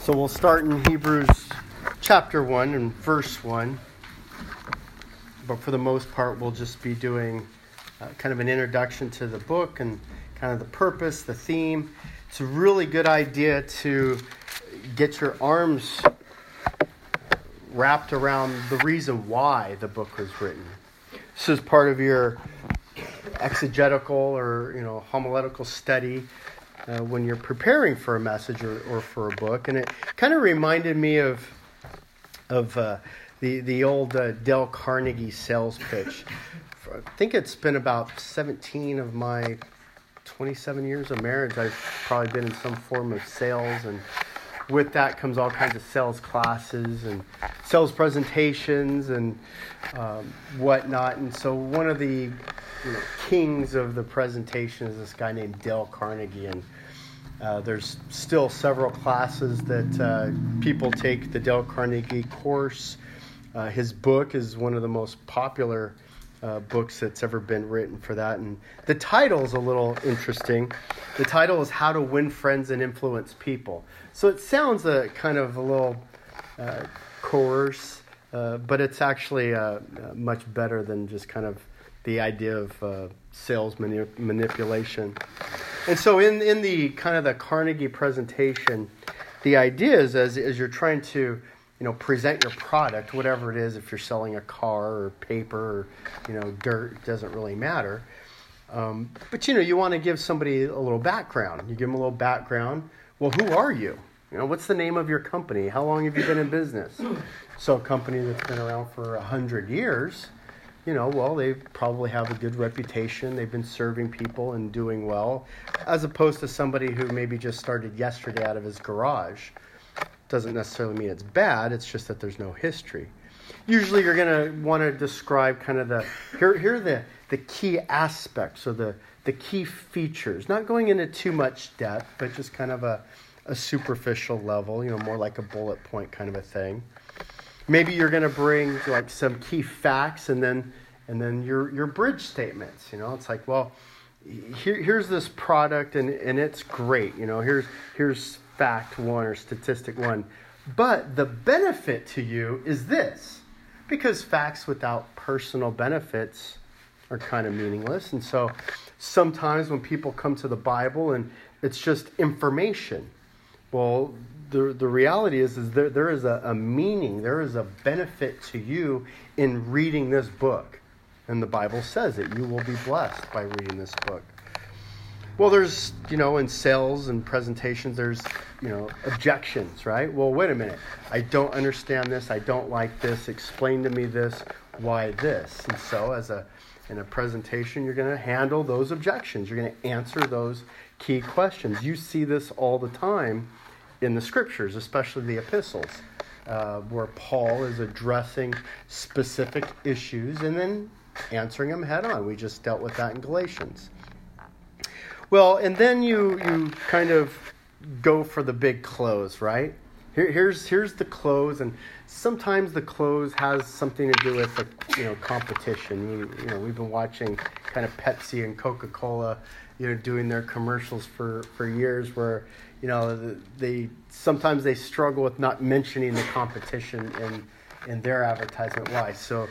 So we'll start in Hebrews chapter 1 and verse 1. But for the most part, we'll just be doing uh, kind of an introduction to the book and kind of the purpose, the theme. It's a really good idea to get your arms wrapped around the reason why the book was written. This is part of your exegetical or you know homiletical study uh, when you're preparing for a message or, or for a book, and it kind of reminded me of of uh, the the old uh, Dale Carnegie sales pitch. I think it's been about 17 of my 27 years of marriage. I've probably been in some form of sales, and with that comes all kinds of sales classes and sales presentations and um, whatnot. And so one of the you know, kings of the presentation is this guy named Dale Carnegie, and uh, there's still several classes that uh, people take the Dale Carnegie course. Uh, his book is one of the most popular uh, books that's ever been written for that, and the title is a little interesting. The title is "How to Win Friends and Influence People." So it sounds a kind of a little uh, coarse, uh, but it's actually much better than just kind of the idea of uh, sales mani- manipulation. And so, in, in the kind of the Carnegie presentation, the idea is as, as you're trying to you know present your product, whatever it is, if you're selling a car or paper or you know dirt, doesn't really matter. Um, but you know you want to give somebody a little background. You give them a little background. Well, who are you? You know, what's the name of your company? How long have you been in business? So, a company that's been around for a hundred years you know, well, they probably have a good reputation. They've been serving people and doing well, as opposed to somebody who maybe just started yesterday out of his garage. Doesn't necessarily mean it's bad, it's just that there's no history. Usually, you're going to want to describe kind of the here, here are the, the key aspects or the, the key features, not going into too much depth, but just kind of a, a superficial level, you know, more like a bullet point kind of a thing maybe you're going to bring like some key facts and then and then your your bridge statements you know? It's like well here, here's this product and, and it's great you know? Here's here's fact one or statistic one. But the benefit to you is this because facts without personal benefits are kind of meaningless. And so sometimes when people come to the bible and it's just information well the, the reality is, is there, there is a, a meaning, there is a benefit to you in reading this book. And the Bible says that you will be blessed by reading this book. Well, there's, you know, in sales and presentations, there's, you know, objections, right? Well, wait a minute. I don't understand this. I don't like this. Explain to me this. Why this? And so, as a in a presentation, you're going to handle those objections. You're going to answer those key questions. You see this all the time in the scriptures, especially the epistles, uh, where Paul is addressing specific issues and then answering them head on. We just dealt with that in Galatians. Well, and then you you kind of go for the big close, right? Here, here's here's the close, and sometimes the close has something to do with the you know competition. You, you know, we've been watching kind of Pepsi and Coca Cola, you know, doing their commercials for for years, where you know, they sometimes they struggle with not mentioning the competition in in their advertisement. Why? So,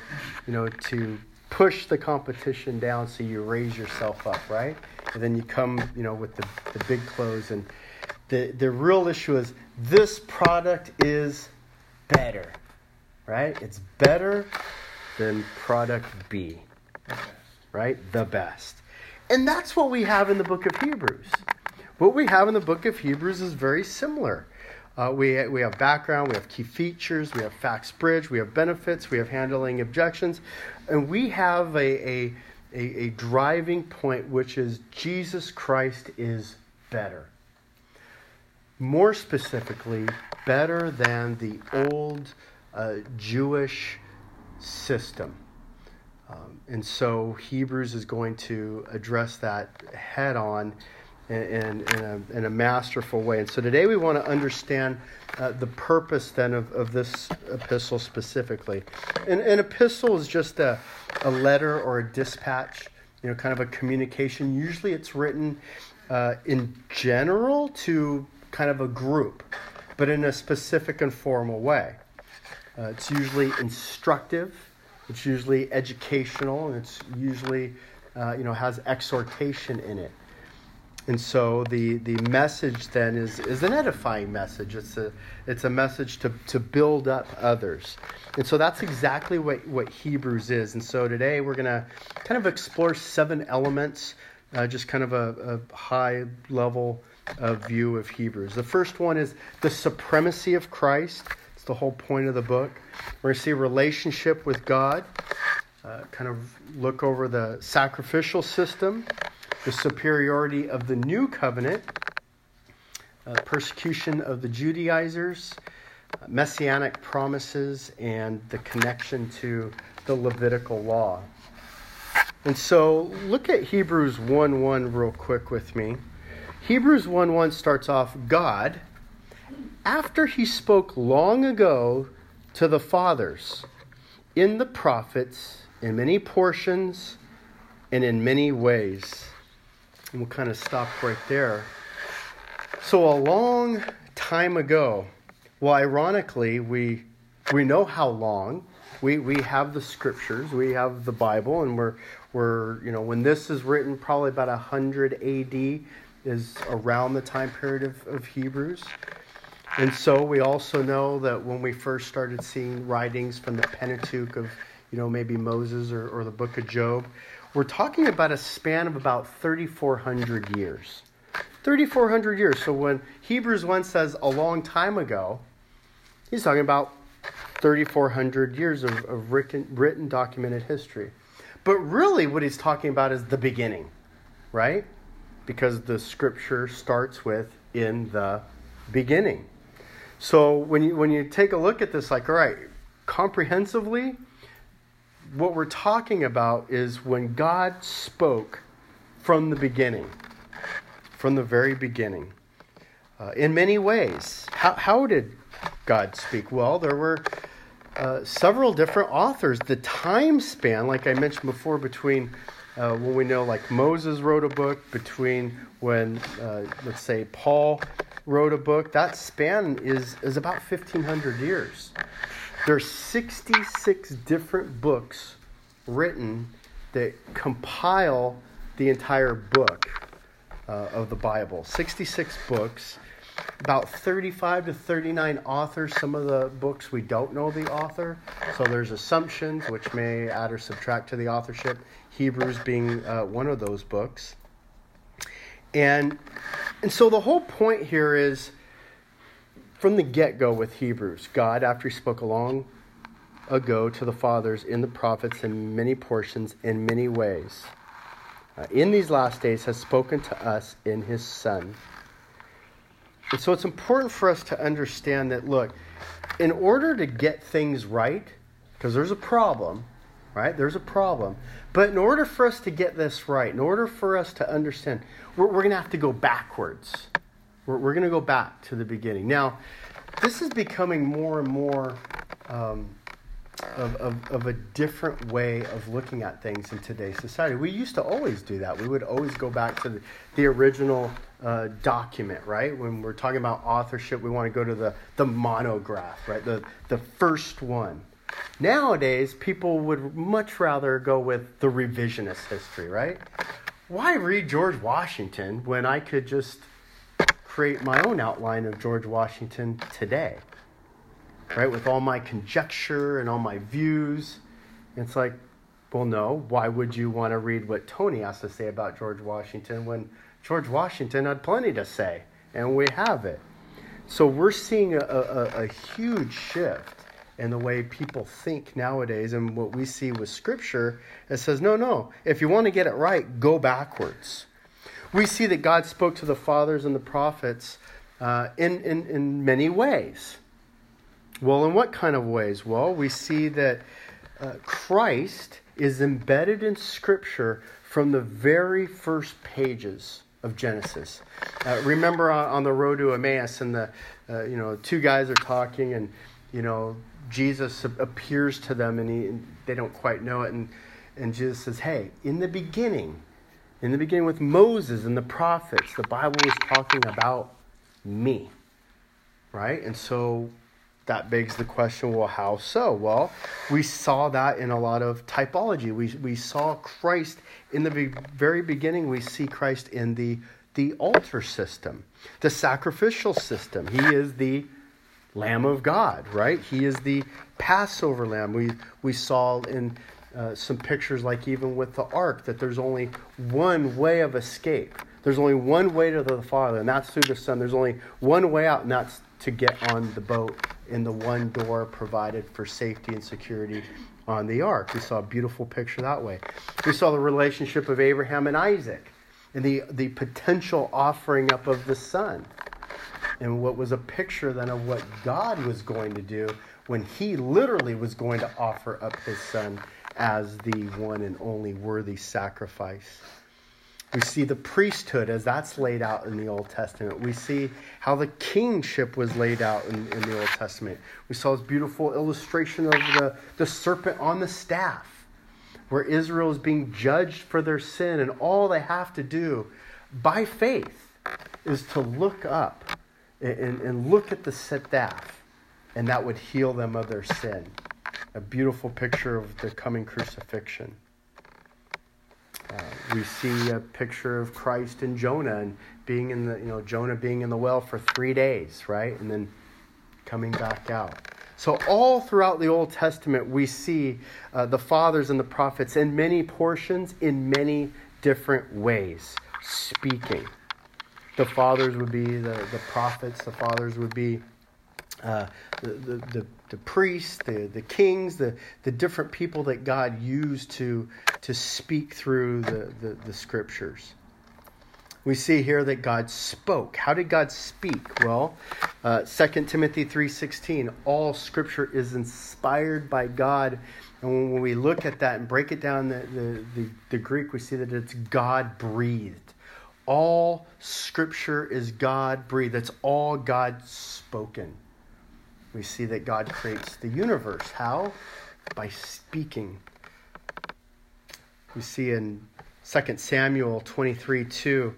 you know, to push the competition down so you raise yourself up, right? And then you come, you know, with the, the big close And the, the real issue is this product is better, right? It's better than product B, right? The best. And that's what we have in the book of Hebrews. What we have in the book of Hebrews is very similar. Uh, we, we have background, we have key features, we have facts bridge, we have benefits, we have handling objections, and we have a, a, a, a driving point, which is Jesus Christ is better. More specifically, better than the old uh, Jewish system. And so Hebrews is going to address that head on in, in, a, in a masterful way. And so today we want to understand uh, the purpose then of, of this epistle specifically. An, an epistle is just a, a letter or a dispatch, you know, kind of a communication. Usually it's written uh, in general to kind of a group. but in a specific and formal way. Uh, it's usually instructive, it's usually educational, and it's usually, uh, you know, has exhortation in it. And so the, the message then is, is an edifying message. It's a, it's a message to, to build up others. And so that's exactly what, what Hebrews is. And so today we're going to kind of explore seven elements, uh, just kind of a, a high level view of Hebrews. The first one is the supremacy of Christ. The whole point of the book. We're going to see relationship with God, uh, kind of look over the sacrificial system the superiority of the new covenant, uh, persecution of the Judaizers, uh, messianic promises, and the connection to the Levitical law. And so look at Hebrews 1 1 real quick with me. Hebrews 1 1 starts off God, after he spoke long ago to the fathers in the prophets, in many portions, and in many ways. And we'll kind of stop right there. So, a long time ago, well, ironically, we, we know how long. We, we have the scriptures, we have the Bible, and we're, we're, you know, when this is written, probably about 100 AD is around the time period of, of Hebrews. And so we also know that when we first started seeing writings from the Pentateuch of, you know, maybe Moses or, or the book of Job, we're talking about a span of about 3,400 years. 3,400 years. So when Hebrews 1 says a long time ago, he's talking about 3,400 years of, of written, written, documented history. But really, what he's talking about is the beginning, right? Because the scripture starts with in the beginning. So when you, when you take a look at this, like, all right, comprehensively, what we're talking about is when God spoke from the beginning, from the very beginning, uh, in many ways. How, how did God speak? Well, there were uh, several different authors. The time span, like I mentioned before, between uh, when we know like Moses wrote a book, between when, uh, let's say, Paul wrote a book, that span is, is about 1,500 years. There's 66 different books written that compile the entire book uh, of the Bible. 66 books, about 35 to 39 authors. Some of the books we don't know the author, so there's assumptions which may add or subtract to the authorship. Hebrews being uh, one of those books. And, and so the whole point here is from the get go with Hebrews, God, after he spoke a long ago to the fathers in the prophets in many portions, in many ways, uh, in these last days has spoken to us in his Son. And so it's important for us to understand that, look, in order to get things right, because there's a problem, right? There's a problem. But in order for us to get this right, in order for us to understand, we're, we're going to have to go backwards. We're, we're going to go back to the beginning. Now, this is becoming more and more um, of, of, of, a different way of looking at things in today's society. We used to always do that. We would always go back to the, the original uh, document, right? When we're talking about authorship, we want to go to the, the monograph, right? The, the first one. Nowadays, people would much rather go with the revisionist history, right? Why read George Washington when I could just create my own outline of George Washington today? Right? With all my conjecture and all my views. It's like, well, no. Why would you want to read what Tony has to say about George Washington when George Washington had plenty to say? And we have it. So we're seeing a, a, a huge shift in the way people think nowadays and what we see with scripture it says no no if you want to get it right go backwards we see that god spoke to the fathers and the prophets uh, in, in, in many ways well in what kind of ways well we see that uh, christ is embedded in scripture from the very first pages of genesis uh, remember on, the road to emmaus and the uh, you know two guys are talking and you know Jesus appears to them and, he, and they don't quite know it. And, and Jesus says, Hey, in the beginning, in the beginning with Moses and the prophets, the Bible was talking about me. right? And so that begs the question well, how so? Well, we saw that in a lot of typology. We, we saw Christ in the very beginning, we see Christ in the, the altar system, the sacrificial system. He is the Lamb of God, right? He is the Passover lamb. We, we saw in uh, some pictures, like even with the ark, that there's only one way of escape. There's only one way to the Father, and that's through the Son. There's only one way out, and that's to get on the boat in the one door provided for safety and security on the ark. We saw a beautiful picture that way. We saw the relationship of Abraham and Isaac and the, the potential offering up of the son. And what was a picture then of what God was going to do when he literally was going to offer up his son as the one and only worthy sacrifice. We see the priesthood as that's laid out in the Old Testament. We see how the kingship was laid out in, in the Old Testament. We saw this beautiful illustration of the, the serpent on the staff, where Israel is being judged for their sin, and all they have to do by faith is to look up and, and look at the staff, and that would heal them of their sin. A beautiful picture of the coming crucifixion. Uh, we see a picture of Christ and Jonah and being in the, you know, Jonah being in the well for three days, right? And then coming back out. So, all throughout the Old Testament, we see uh, the fathers and the prophets in many portions, in many different ways, speaking. The fathers would be the, the prophets, the fathers would be uh, the, the, the, the, priests, the, the kings, the, the different people that God used to, to speak through the, the, the scriptures. We see here that God spoke. How did God speak? Well, uh, 2 Timothy 3.16, all scripture is inspired by God. And when we look at that and break it down, the, the, the, the Greek, we see that it's God breathed. All scripture is God breathed. That's all God spoken. We see that God creates the universe. How? By speaking. We see in 2 Samuel 23 2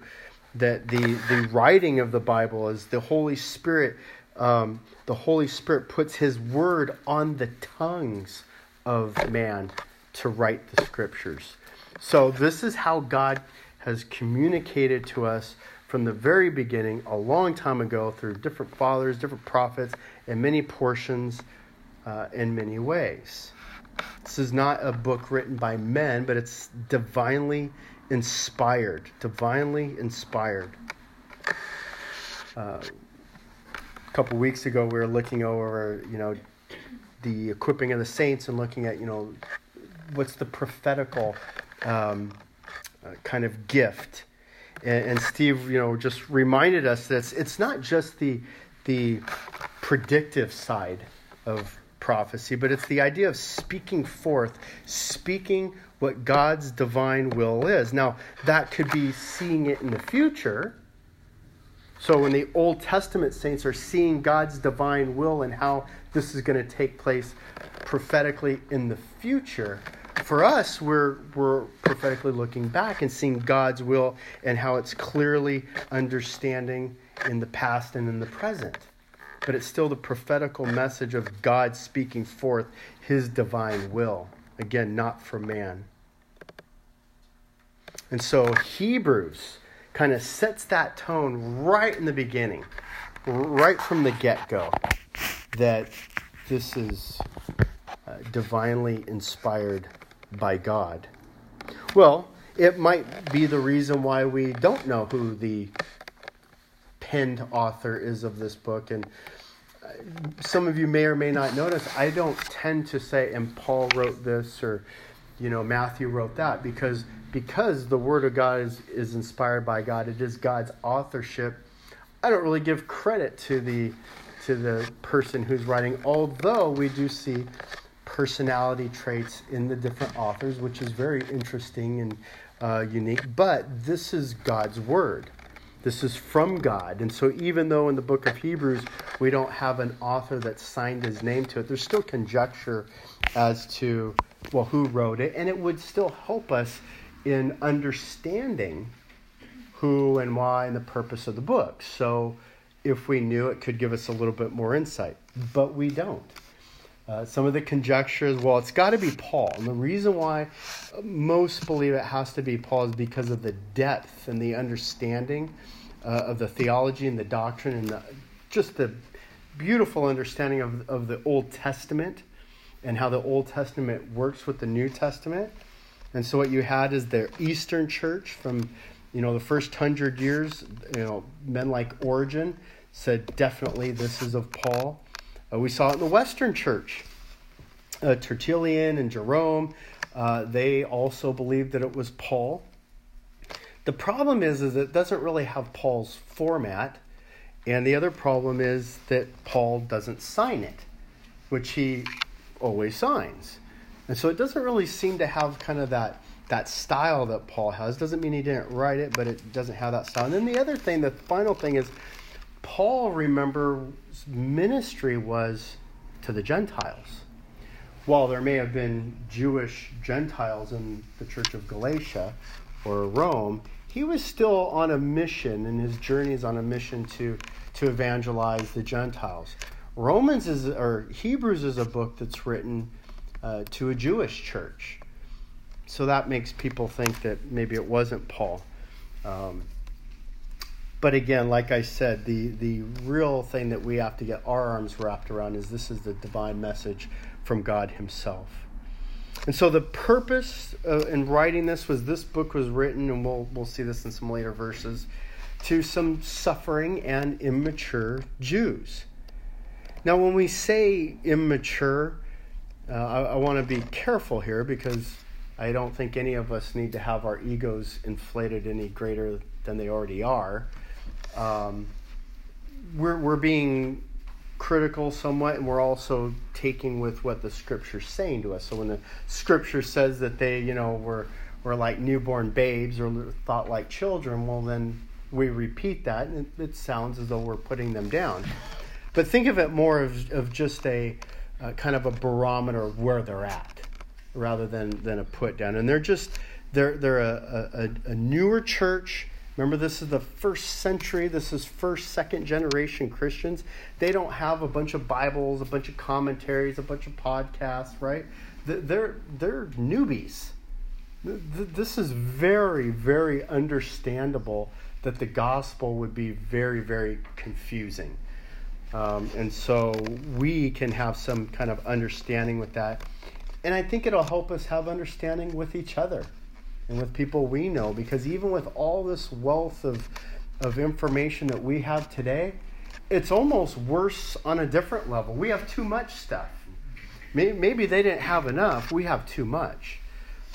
that the, the writing of the Bible is the Holy Spirit. Um, the Holy Spirit puts His word on the tongues of man to write the scriptures. So, this is how God has communicated to us from the very beginning, a long time ago, through different fathers, different prophets, in many portions, uh, in many ways. This is not a book written by men, but it's divinely inspired. Divinely inspired. Uh, a couple weeks ago, we were looking over, you know, the equipping of the saints and looking at, you know, what's the prophetical um, uh, kind of gift and, and, Steve, you know, just reminded us that it's, it's not just the the predictive side of prophecy, but it's the idea of speaking forth, speaking what God's divine will is. Now, that could be seeing it in the future. So, when the Old Testament saints are seeing God's divine will and how this is going to take place prophetically in the future, for us, we're, we're prophetically looking back and seeing God's will and how it's clearly understanding in the past and in the present. But it's still the prophetical message of God speaking forth his divine will. Again, not for man. And so Hebrews kind of sets that tone right in the beginning, right from the get go, that this is uh, divinely inspired by God? Well, it might be the reason why we don't know who the penned author is of this book. And uh, some of you may or may not notice, I don't tend to say, and Paul wrote this or, you know, Matthew wrote that because because the word of God is, is inspired by God, it is God's authorship. I don't really give credit to the to the person who's writing, although we do see personality traits in the different authors, which is very interesting and uh, unique. But this is God's word. This is from God. And so, even though in the book of Hebrews we don't have an author that signed his name to it, there's still conjecture as to, well, who wrote it. And it would still help us in understanding who and why and the purpose of the book. So, if we knew, it could give us a little bit more insight, but we don't. Uh, some of the conjectures, well, it's got to be Paul. And the reason why most believe it has to be Paul is because of the depth and the understanding uh, of the theology and the doctrine and the, just the beautiful understanding of, of the Old Testament and how the Old Testament works with the New Testament. And so what you had is the Eastern Church from, you know, the first hundred years, you know, men like Origen said definitely this is of Paul. Uh, we saw it in the Western Church. Uh, Tertullian and Jerome, uh, they also believed that it was Paul. The problem is, is it doesn't really have Paul's format, and the other problem is that Paul doesn't sign it, which he always signs. And so it doesn't really seem to have kind of that that style that Paul has. Doesn't mean he didn't write it, but it doesn't have that style. And then the other thing, the final thing is Paul, remember, ministry was to the Gentiles. While there may have been Jewish Gentiles in the church of Galatia or Rome, he was still on a mission, and his journey is on a mission to, to evangelize the Gentiles. Romans is, or Hebrews is a book that's written uh, to a Jewish church. So that makes people think that maybe it wasn't Paul. Um, but again, like I said, the, the real thing that we have to get our arms wrapped around is this is the divine message from God Himself. And so the purpose uh, in writing this was this book was written, and we'll, we'll see this in some later verses, to some suffering and immature Jews. Now, when we say immature, uh, I, I want to be careful here because I don't think any of us need to have our egos inflated any greater than they already are um, we're, we're being critical somewhat, and we're also taking with what the scripture's saying to us. So when the scripture says that they, you know, were, were like newborn babes or thought like children, well, then we repeat that, and it, it sounds as though we're putting them down. But think of it more of, of just a uh, kind of a barometer of where they're at rather than, than a put down. And they're just, they're, they're a, a, a newer church Remember, this is the first century. This is first, second generation Christians. They don't have a bunch of Bibles, a bunch of commentaries, a bunch of podcasts, right? They're, they're newbies. This is very, very understandable that the gospel would be very, very confusing. Um, and so we can have some kind of understanding with that. And I think it'll help us have understanding with each other and with people we know because even with all this wealth of, of information that we have today, it's almost worse on a different level. We have too much stuff. Maybe, they didn't have enough, we have too much.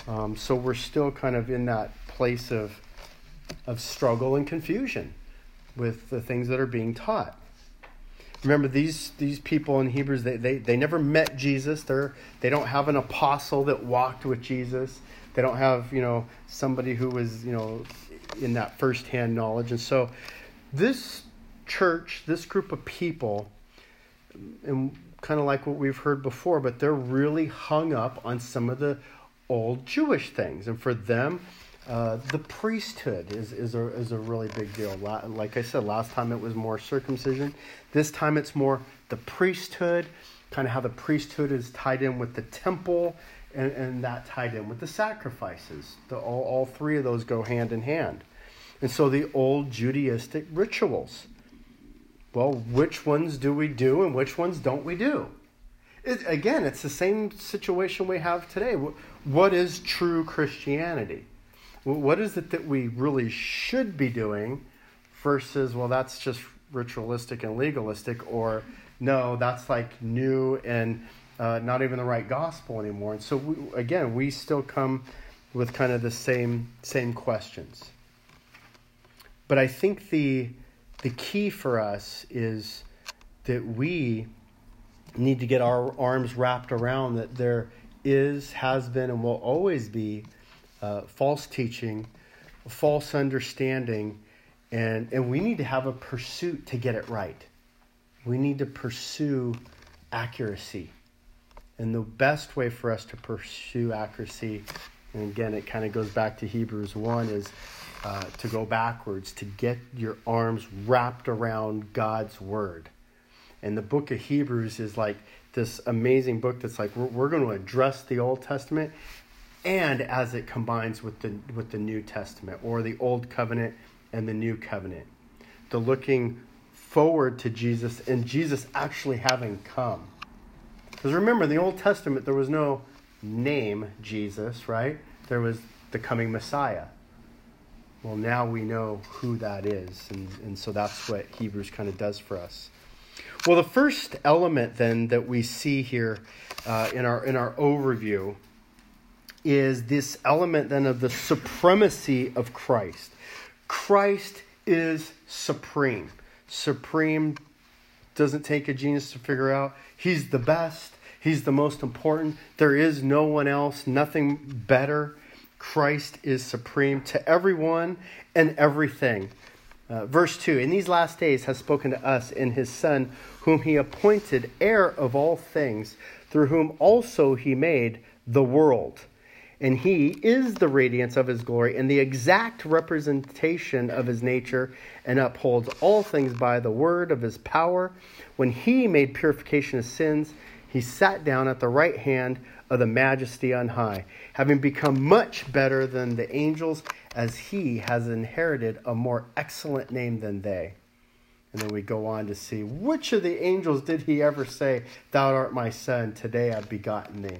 Um, so we're still kind of in that place of, of struggle and confusion with the things that are being taught. Remember these these people in Hebrews they, they, they never met Jesus. They're they don't have an apostle that walked with Jesus. They don't have, you know, somebody who was, you know, in that firsthand knowledge. And so this church, this group of people, and kind of like what we've heard before, but they're really hung up on some of the old Jewish things. And for them, uh, the priesthood is, is, a, is a really big deal. Like I said, last time it was more circumcision. This time it's more the priesthood, kind of how the priesthood is tied in with the temple and, and that tied in with the sacrifices. The, all, all three of those go hand in hand. And so the old Judaistic rituals. Well, which ones do we do and which ones don't we do? It, again, it's the same situation we have today. What is true Christianity? What is it that we really should be doing versus, well, that's just ritualistic and legalistic, or no, that's like new and uh, not even the right gospel anymore. And so, we, again, we still come with kind of the same same questions. But I think the the key for us is that we need to get our arms wrapped around that there is, has been, and will always be uh, false teaching, false understanding, and, and we need to have a pursuit to get it right. We need to pursue accuracy. And the best way for us to pursue accuracy, and again, it kind of goes back to Hebrews 1, is uh, to go backwards, to get your arms wrapped around God's word. And the book of Hebrews is like this amazing book that's like we're, we're going to address the Old Testament and as it combines with the with the New Testament or the Old Covenant and the New Covenant. The looking forward to Jesus and Jesus actually having come. Because remember, in the Old Testament, there was no name Jesus, right? There was the coming Messiah. Well, now we know who that is. And, and so that's what Hebrews kind of does for us. Well, the first element then that we see here uh, in, our, in our overview is this element then of the supremacy of Christ. Christ is supreme. Supreme doesn't take a genius to figure out. He's the best. He's the most important. There is no one else, nothing better. Christ is supreme to everyone and everything. Uh, verse 2 In these last days has spoken to us in his Son, whom he appointed heir of all things, through whom also he made the world. And he is the radiance of his glory and the exact representation of his nature, and upholds all things by the word of his power. When he made purification of sins, he sat down at the right hand of the majesty on high, having become much better than the angels, as he has inherited a more excellent name than they. And then we go on to see which of the angels did he ever say, Thou art my son, today I've begotten thee.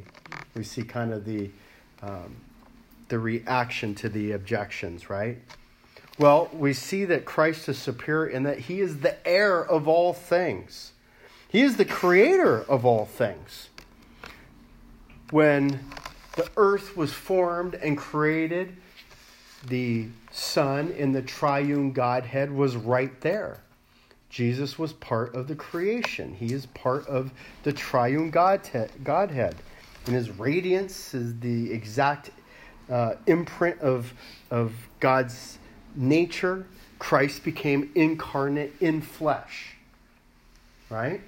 We see kind of the, um, the reaction to the objections, right? Well, we see that Christ is superior in that he is the heir of all things. He is the creator of all things when the earth was formed and created, the Son in the triune Godhead was right there. Jesus was part of the creation. He is part of the triune Godhead. And his radiance is the exact uh, imprint of, of God's nature. Christ became incarnate in flesh. Right?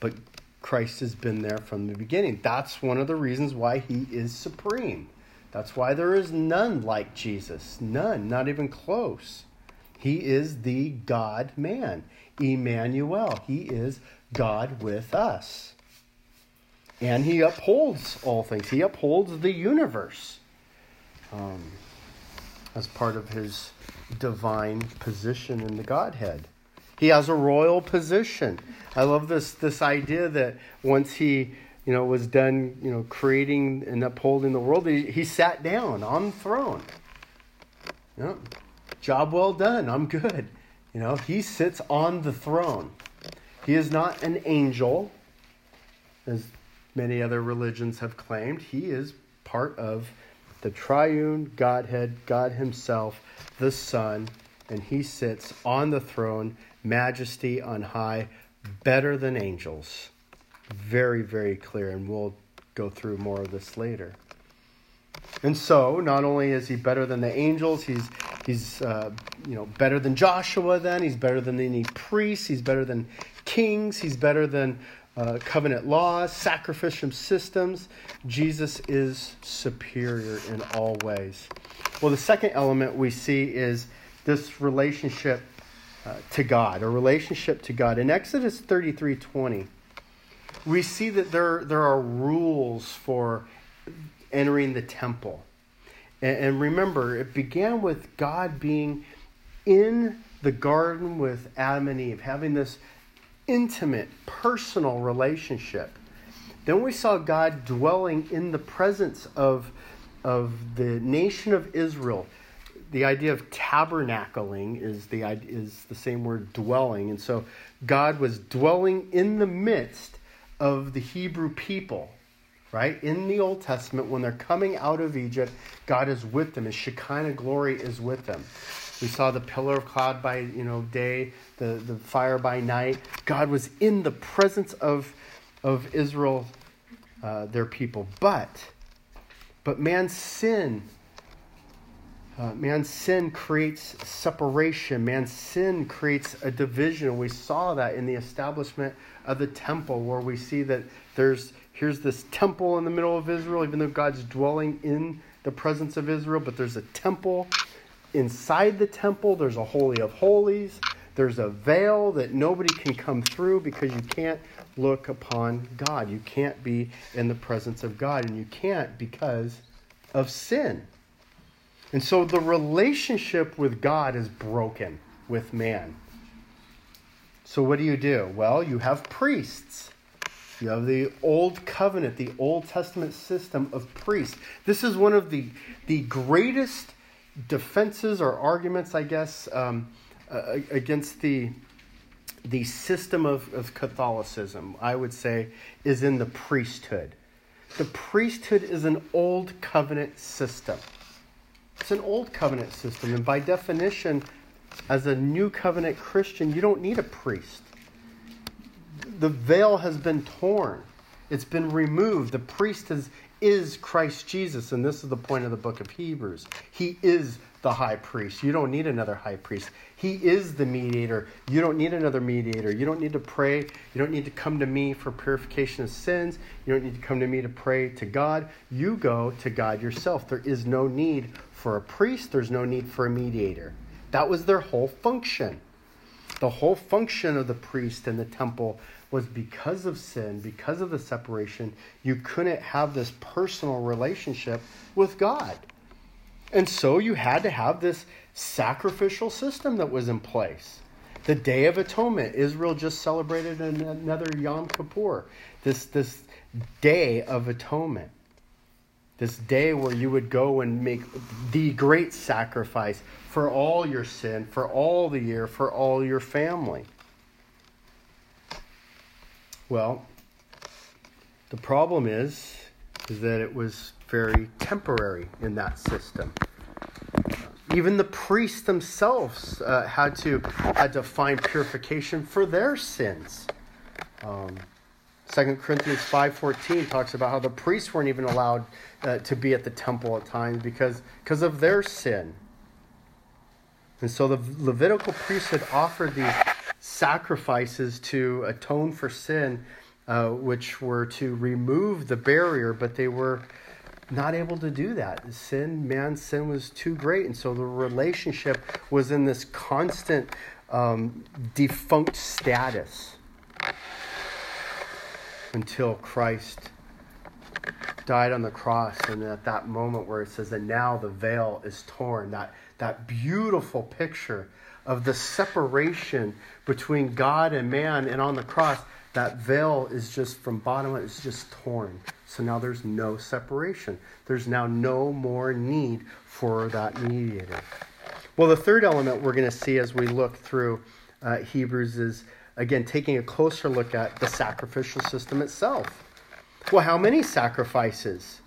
But Christ has been there from the beginning. That's one of the reasons why he is supreme. That's why there is none like Jesus. None, not even close. He is the God man, Emmanuel. He is God with us. And he upholds all things, he upholds the universe um, as part of his divine position in the Godhead. He has a royal position. I love this this idea that once he you know was done you know creating and upholding the world, he, he sat down on the throne. Know, job well done. I'm good. You know, he sits on the throne. He is not an angel, as many other religions have claimed. He is part of the triune Godhead, God Himself, the Son, and He sits on the throne majesty on high, better than angels. Very, very clear, and we'll go through more of this later. And so, not only is he better than the angels, he's he's uh, you know better than Joshua. Then he's better than any priests. He's better than kings. He's better than uh, covenant laws, sacrificial systems. Jesus is superior in all ways. Well, the second element we see is this relationship uh, to God, a relationship to God. In Exodus 33 20, we see that there, there are rules for entering the temple. And, and remember, it began with God being in the garden with Adam and Eve, having this intimate, personal relationship. Then we saw God dwelling in the presence of, of the nation of Israel, the idea of tabernacling is the is the same word dwelling, and so God was dwelling in the midst of the Hebrew people, right? In the Old Testament, when they're coming out of Egypt, God is with them. His Shekinah glory is with them. We saw the pillar of cloud by you know day, the, the fire by night. God was in the presence of of Israel, uh, their people. But but man's sin uh, man's sin creates separation. Man's sin creates a division. We saw that in the establishment of the temple, where we see that there's here's this temple in the middle of Israel, even though God's dwelling in the presence of Israel, but there's a temple inside the temple, there's a Holy of Holies. There's a veil that nobody can come through because you can't look upon God. You can't be in the presence of God, and you can't because of sin. And so the relationship with God is broken with man. So what do you do? Well, you have priests. You have the Old Covenant, the Old Testament system of priests. This is one of the, the greatest defenses or arguments, I guess, um, uh, against the, the system of, of Catholicism, I would say, is in the priesthood. The priesthood is an Old Covenant system. It's an Old Covenant system, and by definition, as a New Covenant Christian, you don't need a priest the veil has been torn. It's been removed. The priest is, is Christ Jesus, and this is the point of the book of Hebrews. He is the high priest. You don't need another high priest. He is the mediator. You don't need another mediator. You don't need to pray. You don't need to come to me for purification of sins. You don't need to come to me to pray to God. You go to God yourself. There is no need for a priest, there's no need for a mediator. That was their whole function. The whole function of the priest in the temple was because of sin, because of the separation, you couldn't have this personal relationship with God. And so you had to have this sacrificial system that was in place. The Day of Atonement, Israel just celebrated another Yom Kippur, this, this Day of Atonement. This day where you would go and make the great sacrifice for all your sin, for all the year, for all your family. Well, the problem is, is that it was very temporary in that system. Even the priests themselves uh, had to had to find purification for their sins. Um, 2 Corinthians 5.14 talks about how the priests weren't even allowed uh, to be at the temple at times because, because of their sin. And so the Levitical priesthood offered these sacrifices to atone for sin, uh, which were to remove the barrier, but they were not able to do that. Sin, man's sin was too great. And so the relationship was in this constant um, defunct status until Christ died on the cross. And at that moment where it says that now the veil is torn, that, that beautiful picture of the separation between God and man. And on the cross, that veil is just from bottom, it's just torn. So now there's no separation. There's now no more need for that mediator. Well, the third element we're going to see as we look through uh, Hebrews is, again, taking a closer look at the sacrificial system itself. Well, how many sacrifices?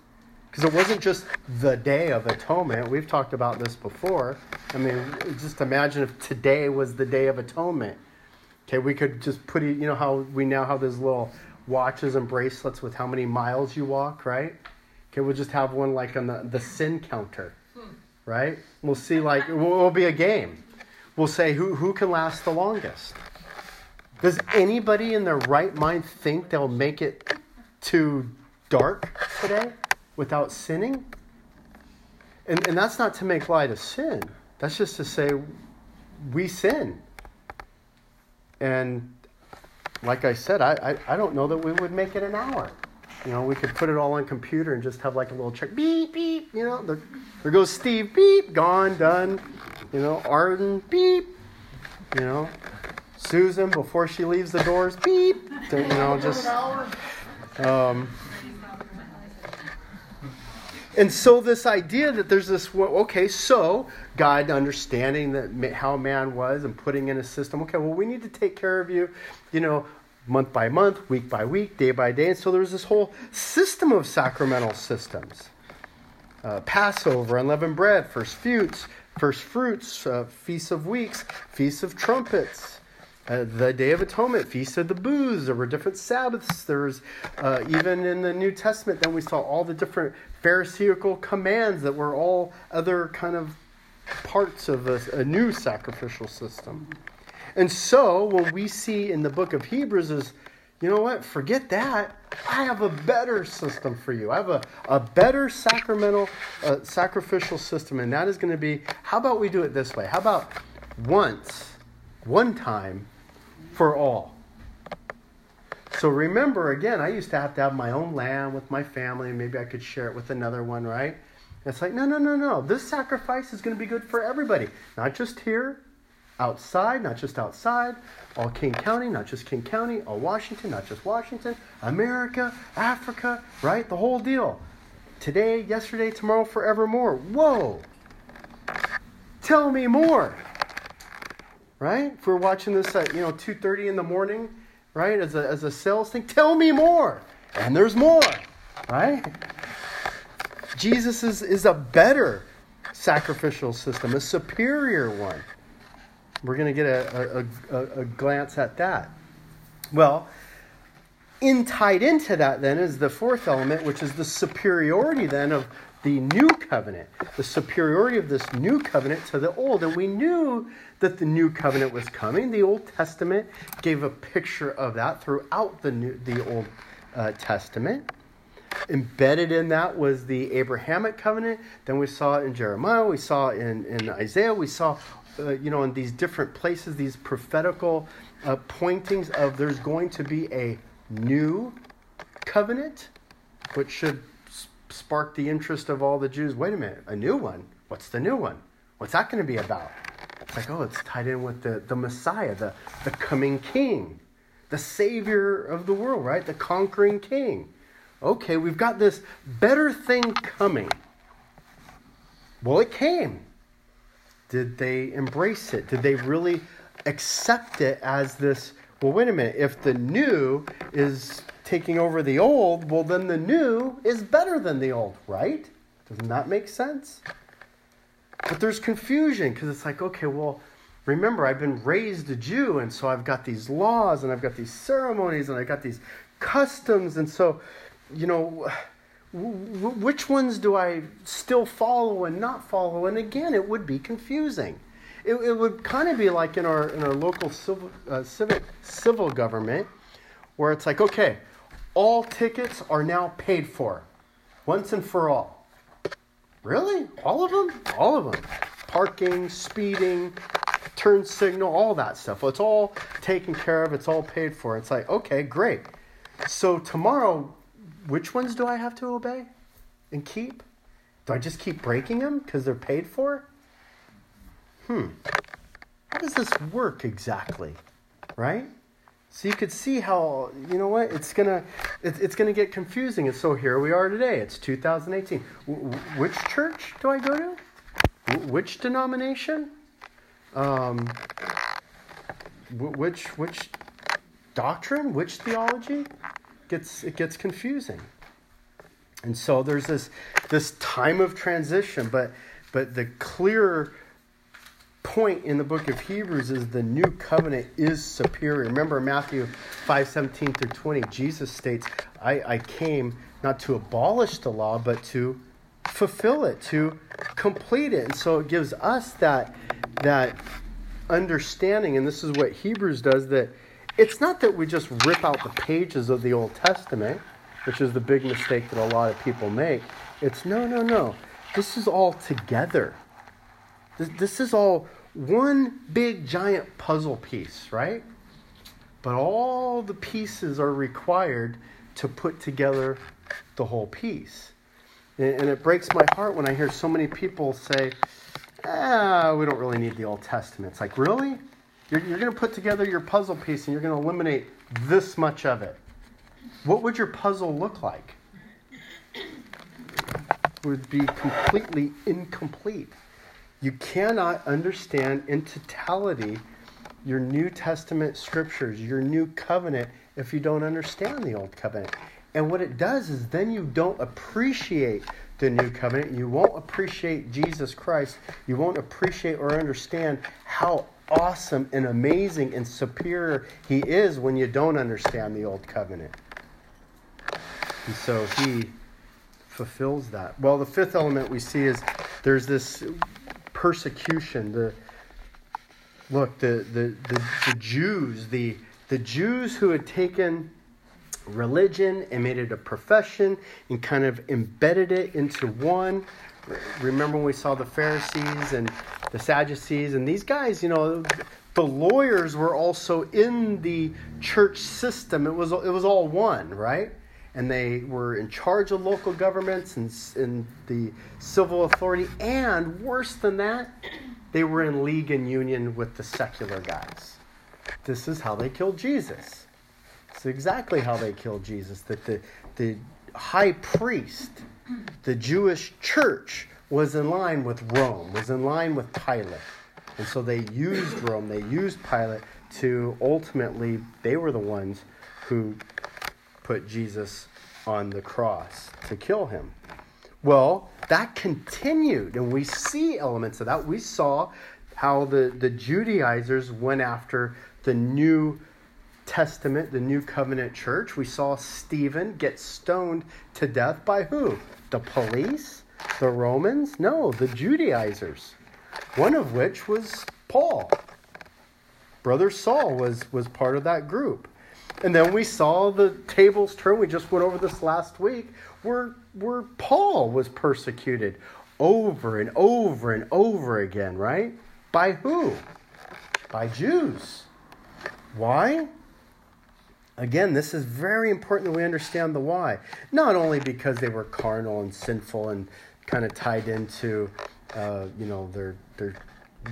Because it wasn't just the Day of Atonement. We've talked about this before. I mean, just imagine if today was the Day of Atonement. Okay, we could just put it, you know how we now have those little watches and bracelets with how many miles you walk, right? Okay, we'll just have one like on the, the sin counter, right? We'll see, like, it will be a game. We'll say who, who can last the longest. Does anybody in their right mind think they'll make it to dark today? Without sinning. And, and that's not to make light of sin. That's just to say we sin. And like I said, I, I, I, don't know that we would make it an hour. You know, we could put it all on computer and just have like a little check, beep, beep, you know, there, there goes Steve, beep, gone, done. You know, Arden, beep, you know, Susan before she leaves the doors, beep, you know, just. Um, and so, this idea that there's this, okay, so God understanding that how man was and putting in a system, okay, well, we need to take care of you, you know, month by month, week by week, day by day. And so, there's this whole system of sacramental systems uh, Passover, unleavened bread, first fruits, first fruits, uh, feasts of weeks, feasts of trumpets. Uh, the Day of Atonement, Feast of the Booths, there were different Sabbaths. There was, uh, even in the New Testament, then we saw all the different Pharisaical commands that were all other kind of parts of a, a new sacrificial system. And so, what we see in the book of Hebrews is you know what? Forget that. I have a better system for you. I have a, a better sacramental, uh, sacrificial system, and that is going to be how about we do it this way? How about once, one time for all? So remember, again, I used to have to have my own lamb with my family, and maybe I could share it with another one, right? And It's like, no, no, no, no. This sacrifice is going to be good for everybody, not just here, outside, not just outside, all King County, not just King County, all Washington, not just Washington, America, Africa, right? The whole deal. Today, yesterday, tomorrow, forevermore. Whoa! Tell me more. Right? If we're watching this at you know 2:30 in the morning, right? As a as a sales thing, tell me more. And there's more, right? Jesus is, is a better sacrificial system, a superior one. We're going to get a, a, a, a, glance at that. Well, in tied into that then is the fourth element, which is the superiority then of the new covenant, the superiority of this new covenant to the old. And we knew that the new covenant was coming. The Old Testament gave a picture of that throughout the new, the Old uh, Testament. Embedded in that was the Abrahamic covenant. Then we saw it in Jeremiah. We saw in, in Isaiah. We saw uh, you know, in these different places, these prophetical uh, pointings of there's going to be a new covenant, which should spark the interest of all the Jews. Wait a minute, a new one? What's the new one? What's that going to be about? It's like, oh, it's tied in with the, the Messiah, the, the coming king, the Savior of the world, right? The conquering king. Okay, we've got this better thing coming. Well, it came. Did they embrace it? Did they really accept it as this? Well, wait a minute. If the new is taking over the old, well, then the new is better than the old, right? Doesn't that make sense? But there's confusion because it's like, okay, well, remember, I've been raised a Jew, and so I've got these laws, and I've got these ceremonies, and I've got these customs, and so, you know which ones do I still follow and not follow? And again, it would be confusing. It, it would kind of be like in our in our local civil uh, civic civil government, where it's like, okay, all tickets are now paid for, once and for all. Really, all of them? All of them. Parking, speeding, turn signal, all that stuff. Well, it's all taken care of. It's all paid for. It's like, okay, great. So tomorrow which ones do I have to obey and keep? Do I just keep breaking them because they're paid for? Hmm. How does this work exactly? Right? So you could see how you know what it's gonna it, it's gonna get confusing. And so here we are today. It's 2018. W- which church do I go to? W- which denomination? Um, w- which which doctrine? Which theology? gets it gets confusing. And so there's this this time of transition, but but the clear point in the book of Hebrews is the new covenant is superior. Remember Matthew 5 17 through 20, Jesus states, I, I came not to abolish the law, but to fulfill it, to complete it. And so it gives us that that understanding, and this is what Hebrews does, that it's not that we just rip out the pages of the Old Testament, which is the big mistake that a lot of people make. It's no, no, no. This is all together. This, this is all one big giant puzzle piece, right? But all the pieces are required to put together the whole piece. And, and it breaks my heart when I hear so many people say, ah, we don't really need the Old Testament. It's like, really? You're, you're going to put together your puzzle piece and you're going to eliminate this much of it. What would your puzzle look like? It would be completely incomplete. You cannot understand in totality your New Testament scriptures, your new covenant, if you don't understand the Old Covenant. And what it does is then you don't appreciate the new covenant. You won't appreciate Jesus Christ. You won't appreciate or understand how awesome and amazing and superior he is when you don't understand the old covenant. And so he fulfills that. Well, the fifth element we see is there's this persecution. The look, the the, the, the Jews, the the Jews who had taken religion and made it a profession and kind of embedded it into one. Remember when we saw the Pharisees and the Sadducees and these guys, you know, the lawyers were also in the church system. It was it was all one, right? And they were in charge of local governments and, the civil authority, and worse than that, they were in league and union with the secular guys. This is how they killed Jesus. It's exactly how they killed Jesus. That the, the high priest, the Jewish church, was in line with Rome, was in line with Pilate. And so they used Rome, they used Pilate to ultimately, they were the ones who put Jesus on the cross to kill him. Well, that continued, and we see elements of that. We saw how the, the Judaizers went after the New Testament, the New Covenant church. We saw Stephen get stoned to death by who? The police? The Romans? No, the Judaizers. One of which was Paul. Brother Saul was, was part of that group. And then we saw the tables turn. We just went over this last week where, where Paul was persecuted over and over and over again, right? By who? By Jews. Why? Again, this is very important that we understand the why. Not only because they were carnal and sinful and kind of tied into, uh, you know, their their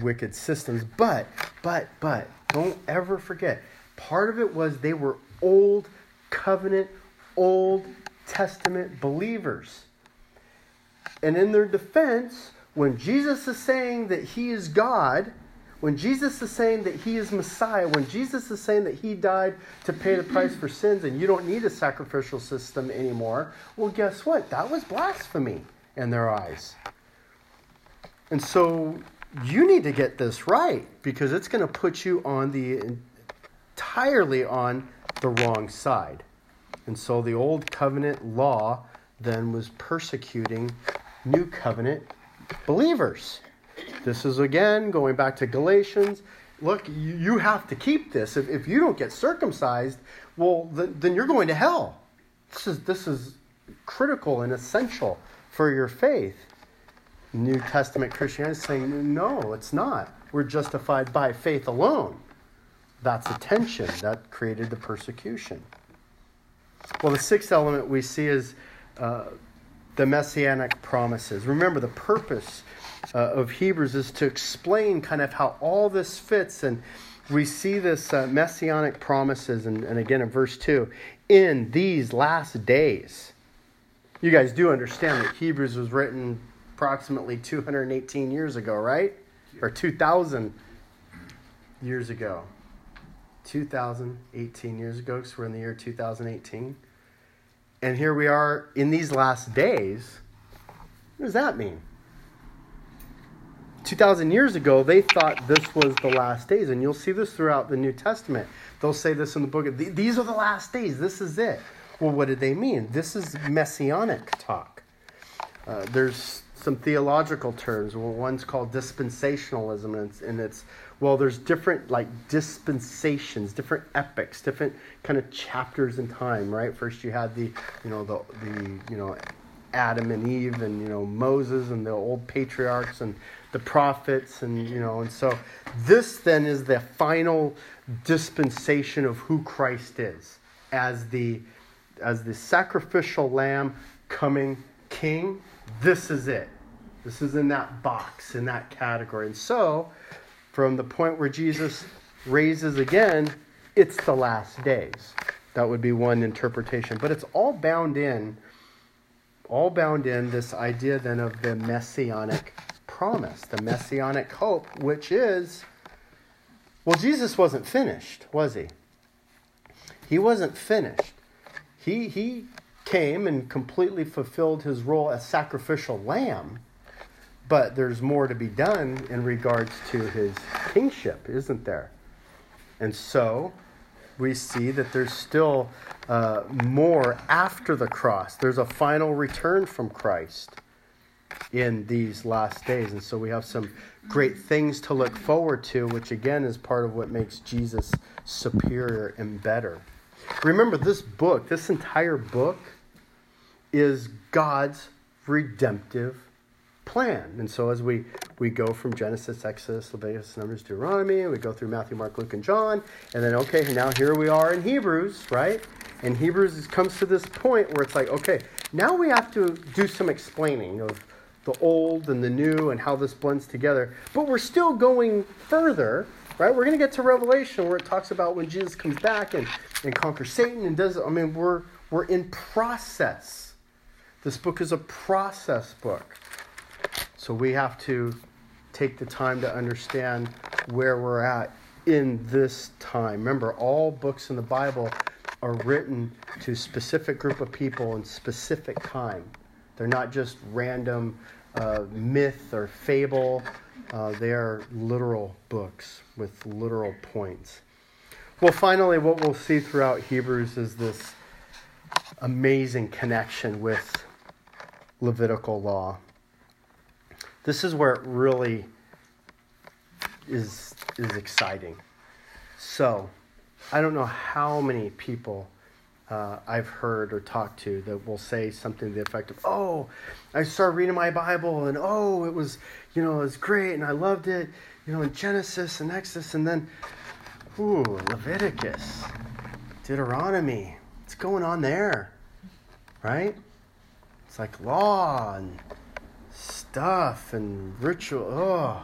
wicked systems, but but but don't ever forget Part of it was they were old covenant, Old Testament believers. And in their defense, when Jesus is saying that he is God, when Jesus is saying that he is Messiah, when Jesus is saying that he died to pay the price for sins and you don't need a sacrificial system anymore, well, guess what? That was blasphemy in their eyes. And so you need to get this right because it's going to put you on the entirely on the wrong side. And so the old covenant law then was persecuting new covenant believers. This is again going back to Galatians. Look, you have to keep this. If, if you don't get circumcised, well, then you're going to hell. This is, this is critical and essential for your faith. New Testament Christianity is saying, no, it's not. We're justified by faith alone. That's attention that created the persecution. Well, the sixth element we see is uh, the messianic promises. Remember, the purpose uh, of Hebrews is to explain kind of how all this fits. And we see this uh, messianic promises, and, and again in verse 2 in these last days. You guys do understand that Hebrews was written approximately 218 years ago, right? Or 2,000 years ago. 2018 years ago because we're in the year 2018. And here we are in these last days. What does that mean? 2,000 years ago, they thought this was the last days. And you'll see this throughout the New Testament. They'll say this in the book. Of, These are the last days. This is it. Well, what did they mean? This is messianic talk. Uh, there's some theological terms. Well, one's called dispensationalism, and it's, and it's well, there's different like dispensations, different epics, different kind of chapters in time, right? First you had the, you know, the the you know, Adam and Eve, and you know Moses and the old patriarchs and the prophets, and you know, and so this then is the final dispensation of who Christ is as the as the sacrificial lamb coming king. This is it. This is in that box, in that category. And so from the point where Jesus raises again, it's the last days. That would be one interpretation. But it's all bound in, all bound in this idea then of the messianic promise, the messianic hope, which is, well, Jesus wasn't finished, was he? He wasn't finished. He, he came and completely fulfilled his role as sacrificial lamb but there's more to be done in regards to his kingship, isn't there? And so we see that there's still uh, more after the cross. There's a final return from Christ in these last days. And so we have some great things to look forward to, which again is part of what makes Jesus superior and better. Remember, this book, this entire book, is God's redemptive plan. And so as we, we go from Genesis, Exodus, Leviticus, Numbers, Deuteronomy, we go through Matthew, Mark, Luke, and John, and then, okay, now here we are in Hebrews, right? And Hebrews comes to this point where it's like, okay, now we have to do some explaining of the old and the new and how this blends together. But we're still going further, right? We're going to get to Revelation where it talks about when Jesus comes back and, and conquers Satan and does, I mean, we're, we're in process. This book is a process book. So we have to take the time to understand where we're at in this time. Remember, all books in the Bible are written to specific group of people in specific time. They're not just random uh, myth or fable. Uh, they are literal books with literal points. Well, finally, what we'll see throughout Hebrews is this amazing connection with Levitical law. This is where it really is, is exciting. So, I don't know how many people uh, I've heard or talked to that will say something to the effect of, "Oh, I started reading my Bible, and oh, it was, you know, it was great, and I loved it, you know, in Genesis and Exodus, and then, ooh, Leviticus, Deuteronomy, what's going on there, right? It's like law and stuff and ritual. Oh,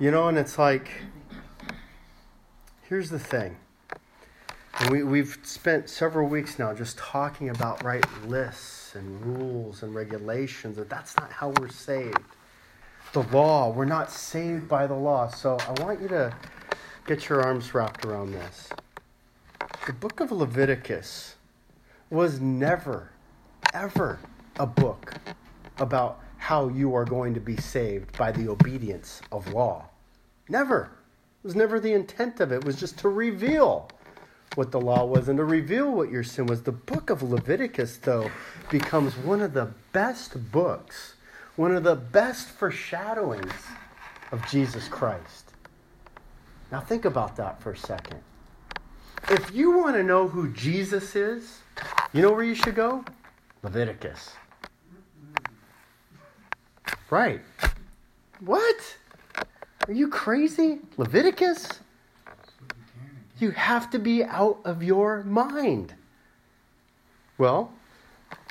you know, and it's like, here's the thing and we, we've spent several weeks now just talking about right lists and rules and regulations, that that's not how we're saved. The law, we're not saved by the law. So I want you to get your arms wrapped around this. The book of Leviticus was never, ever a book about how you are going to be saved by the obedience of law. Never. It was never the intent of it. It was just to reveal what the law was and to reveal what your sin was. The book of Leviticus, though, becomes one of the best books, one of the best foreshadowings of Jesus Christ. Now, think about that for a second. If you want to know who Jesus is, you know where you should go? Leviticus. Right. What? Are you crazy? Leviticus? You have to be out of your mind. Well,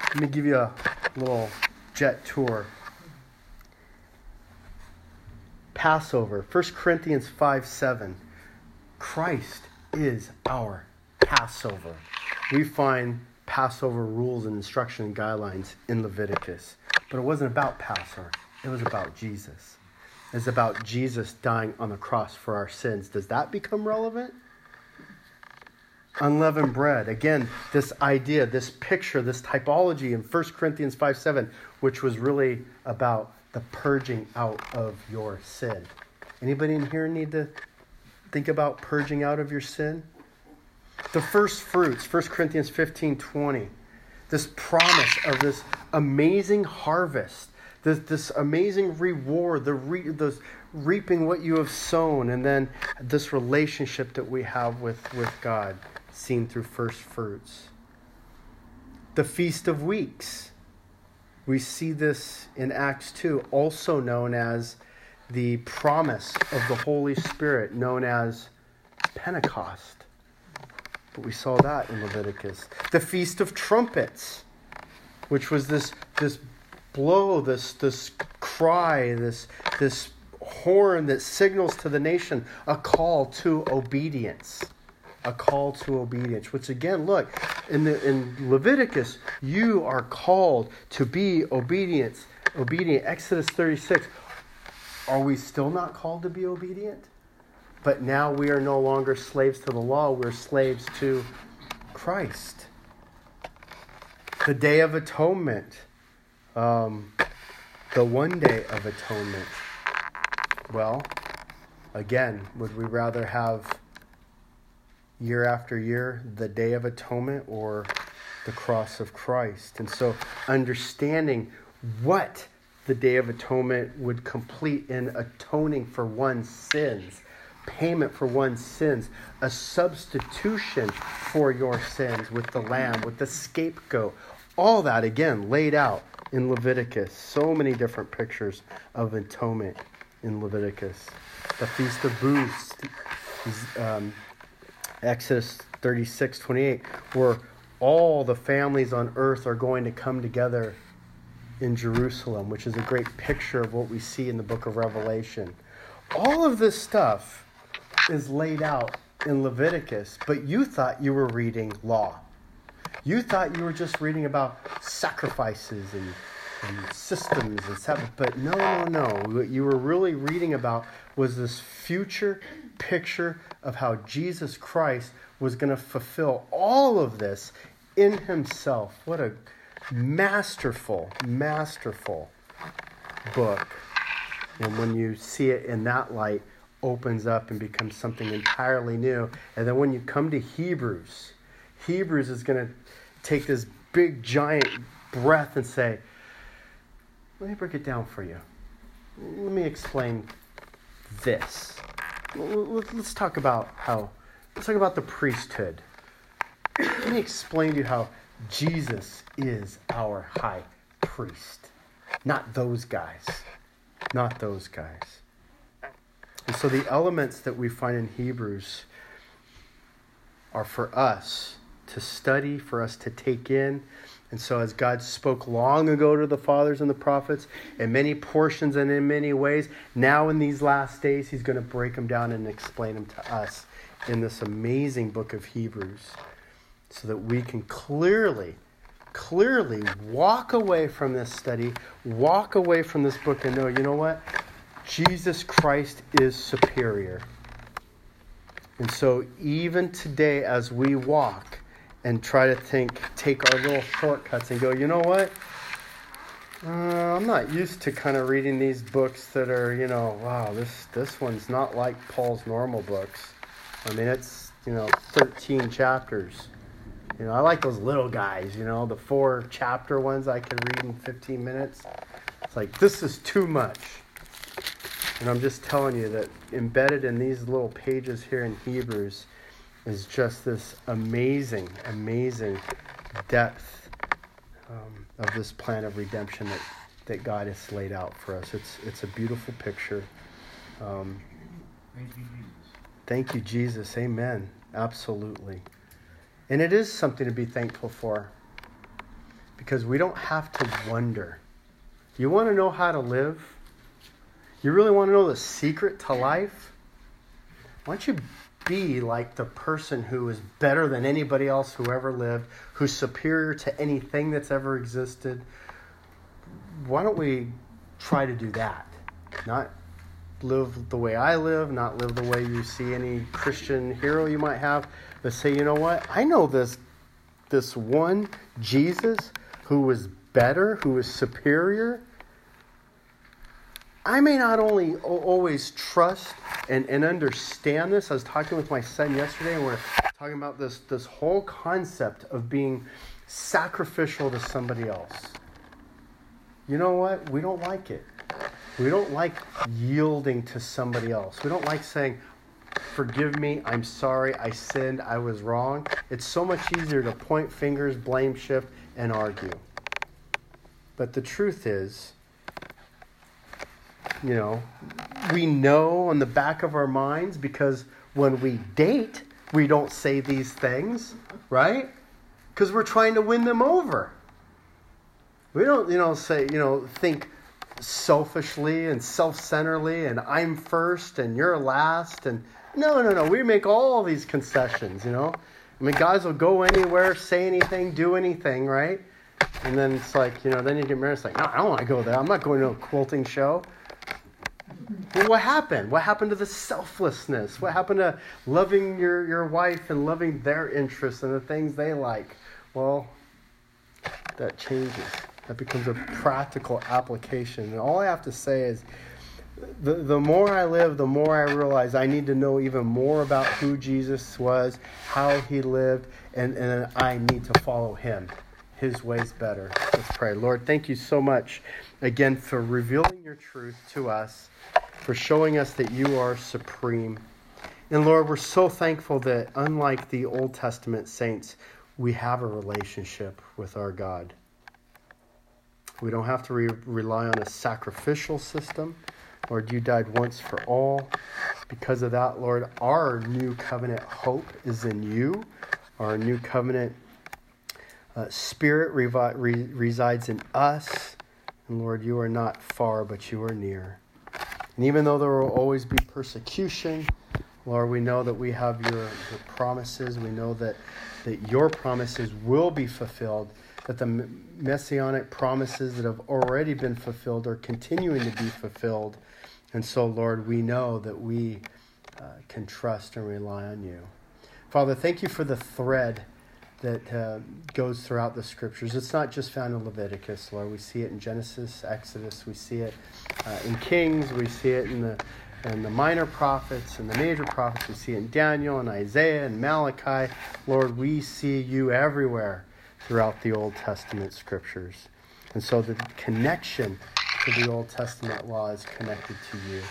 let me give you a little jet tour. Passover, 1 Corinthians 5 7. Christ is our Passover. We find Passover rules and instruction and guidelines in Leviticus. But it wasn't about Passover, it was about Jesus. It's about Jesus dying on the cross for our sins. Does that become relevant? unleavened bread. Again, this idea, this picture, this typology in 1 Corinthians 5 7, which was really about the purging out of your sin. Anybody in here need to think about purging out of your sin? The first fruits, 1 Corinthians 15 20. This promise of this amazing harvest, this, this amazing reward, the re, this reaping what you have sown, and then this relationship that we have with, with God seen through first fruits. The Feast of Weeks. We see this in Acts 2, also known as the promise of the Holy Spirit, known as Pentecost. But we saw that in Leviticus. The Feast of Trumpets, which was this, this blow, this, this cry, this, this horn that signals to the nation a call to obedience a call to obedience. Which again, look, in the in Leviticus, you are called to be obedient. Obedient. Exodus 36. Are we still not called to be obedient? But now we are no longer slaves to the law, we're slaves to Christ. The Day of Atonement, um, the one day of atonement. Well, again, would we rather have year after year the Day of Atonement or the cross of Christ. And so, understanding what the Day of Atonement would complete in atoning for one's sins payment for one's sins, a substitution for your sins with the lamb, with the scapegoat. All that, again, laid out in Leviticus. So many different pictures of atonement in Leviticus. The Feast of Booths, um, Exodus 36 28, where all the families on earth are going to come together in Jerusalem, which is a great picture of what we see in the book of Revelation. All of this stuff is laid out in Leviticus, but you thought you were reading law. You thought you were just reading about sacrifices and, and systems and stuff, but no, no, no. What you were really reading about was this future picture of how Jesus Christ was going to fulfill all of this in himself. What a masterful, masterful book. And when you see it in that light, opens up and becomes something entirely new. And then when you come to Hebrews, Hebrews is going to take this big giant breath and say, let me break it down for you. Let me explain this. Let's talk about how, let's talk about the priesthood. Let me explain to you how Jesus is our high priest, not those guys. Not those guys. And so the elements that we find in Hebrews are for us to study, for us to take in. And so, as God spoke long ago to the fathers and the prophets in many portions and in many ways, now in these last days, He's going to break them down and explain them to us in this amazing book of Hebrews so that we can clearly, clearly walk away from this study, walk away from this book, and know, you know what? Jesus Christ is superior. And so, even today, as we walk, and try to think, take our little shortcuts and go, you know what? Uh, I'm not used to kind of reading these books that are, you know, wow, this this one's not like Paul's normal books. I mean, it's you know, 13 chapters. You know, I like those little guys. You know, the four chapter ones I can read in 15 minutes. It's like this is too much. And I'm just telling you that embedded in these little pages here in Hebrews is just this amazing, amazing depth um, of this plan of redemption that, that God has laid out for us. It's, it's a beautiful picture. Um, thank you, Jesus. Thank you, Jesus. Amen. Absolutely. And it is something to be thankful for because we don't have to wonder. You want to know how to live? You really want to know the secret to life? Why don't you be like the person who is better than anybody else who ever lived, who's superior to anything that's ever existed. Why don't we try to do that? Not live the way I live, not live the way you see any Christian hero you might have, but say, you know what? I know this this one Jesus who was better, who was superior, I may not only always trust and, and understand this. I was talking with my son yesterday, and we're talking about this, this whole concept of being sacrificial to somebody else. You know what? We don't like it. We don't like yielding to somebody else. We don't like saying, Forgive me, I'm sorry, I sinned, I was wrong. It's so much easier to point fingers, blame shift, and argue. But the truth is, you know, we know on the back of our minds because when we date, we don't say these things, right? Because we're trying to win them over. We don't, you know, say, you know, think selfishly and self-centeredly and I'm first and you're last and no, no, no. We make all these concessions, you know. I mean, guys will go anywhere, say anything, do anything, right? And then it's like, you know, then you get married. It's like, no, I don't want to go there. I'm not going to a quilting show. What happened? What happened to the selflessness? What happened to loving your, your wife and loving their interests and the things they like? Well, that changes. That becomes a practical application. And all I have to say is the, the more I live, the more I realize I need to know even more about who Jesus was, how he lived, and, and I need to follow him. His ways better. Let's pray. Lord, thank you so much again for revealing your truth to us for showing us that you are supreme. And Lord, we're so thankful that unlike the Old Testament saints, we have a relationship with our God. We don't have to re- rely on a sacrificial system. Lord, you died once for all. Because of that, Lord, our new covenant hope is in you. Our new covenant uh, spirit revi- re- resides in us. And Lord, you are not far, but you are near. And even though there will always be persecution, Lord, we know that we have your, your promises. We know that, that your promises will be fulfilled, that the messianic promises that have already been fulfilled are continuing to be fulfilled. And so, Lord, we know that we uh, can trust and rely on you. Father, thank you for the thread that uh, goes throughout the scriptures. It's not just found in Leviticus, Lord. We see it in Genesis, Exodus. We see it uh, in Kings. We see it in the and the minor prophets and the major prophets. We see it in Daniel and Isaiah and Malachi. Lord, we see you everywhere throughout the Old Testament scriptures. And so the connection to the Old Testament law is connected to you.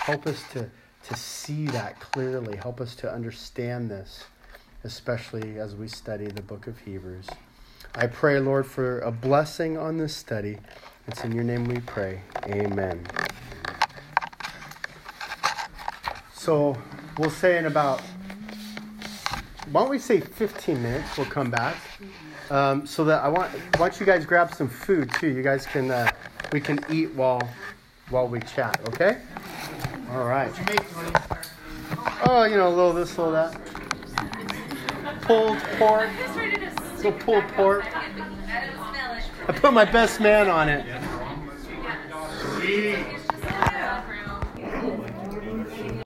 Help us to, to see that clearly. Help us to understand this especially as we study the book of Hebrews. I pray, Lord, for a blessing on this study. It's in your name we pray. Amen. So we'll say in about, why don't we say 15 minutes? We'll come back. Um, so that I want, why don't you guys grab some food too? You guys can, uh, we can eat while, while we chat. Okay. All right. Oh, you know, a little this, a little that pulled pork. Little pulled pork. I put my best man on it.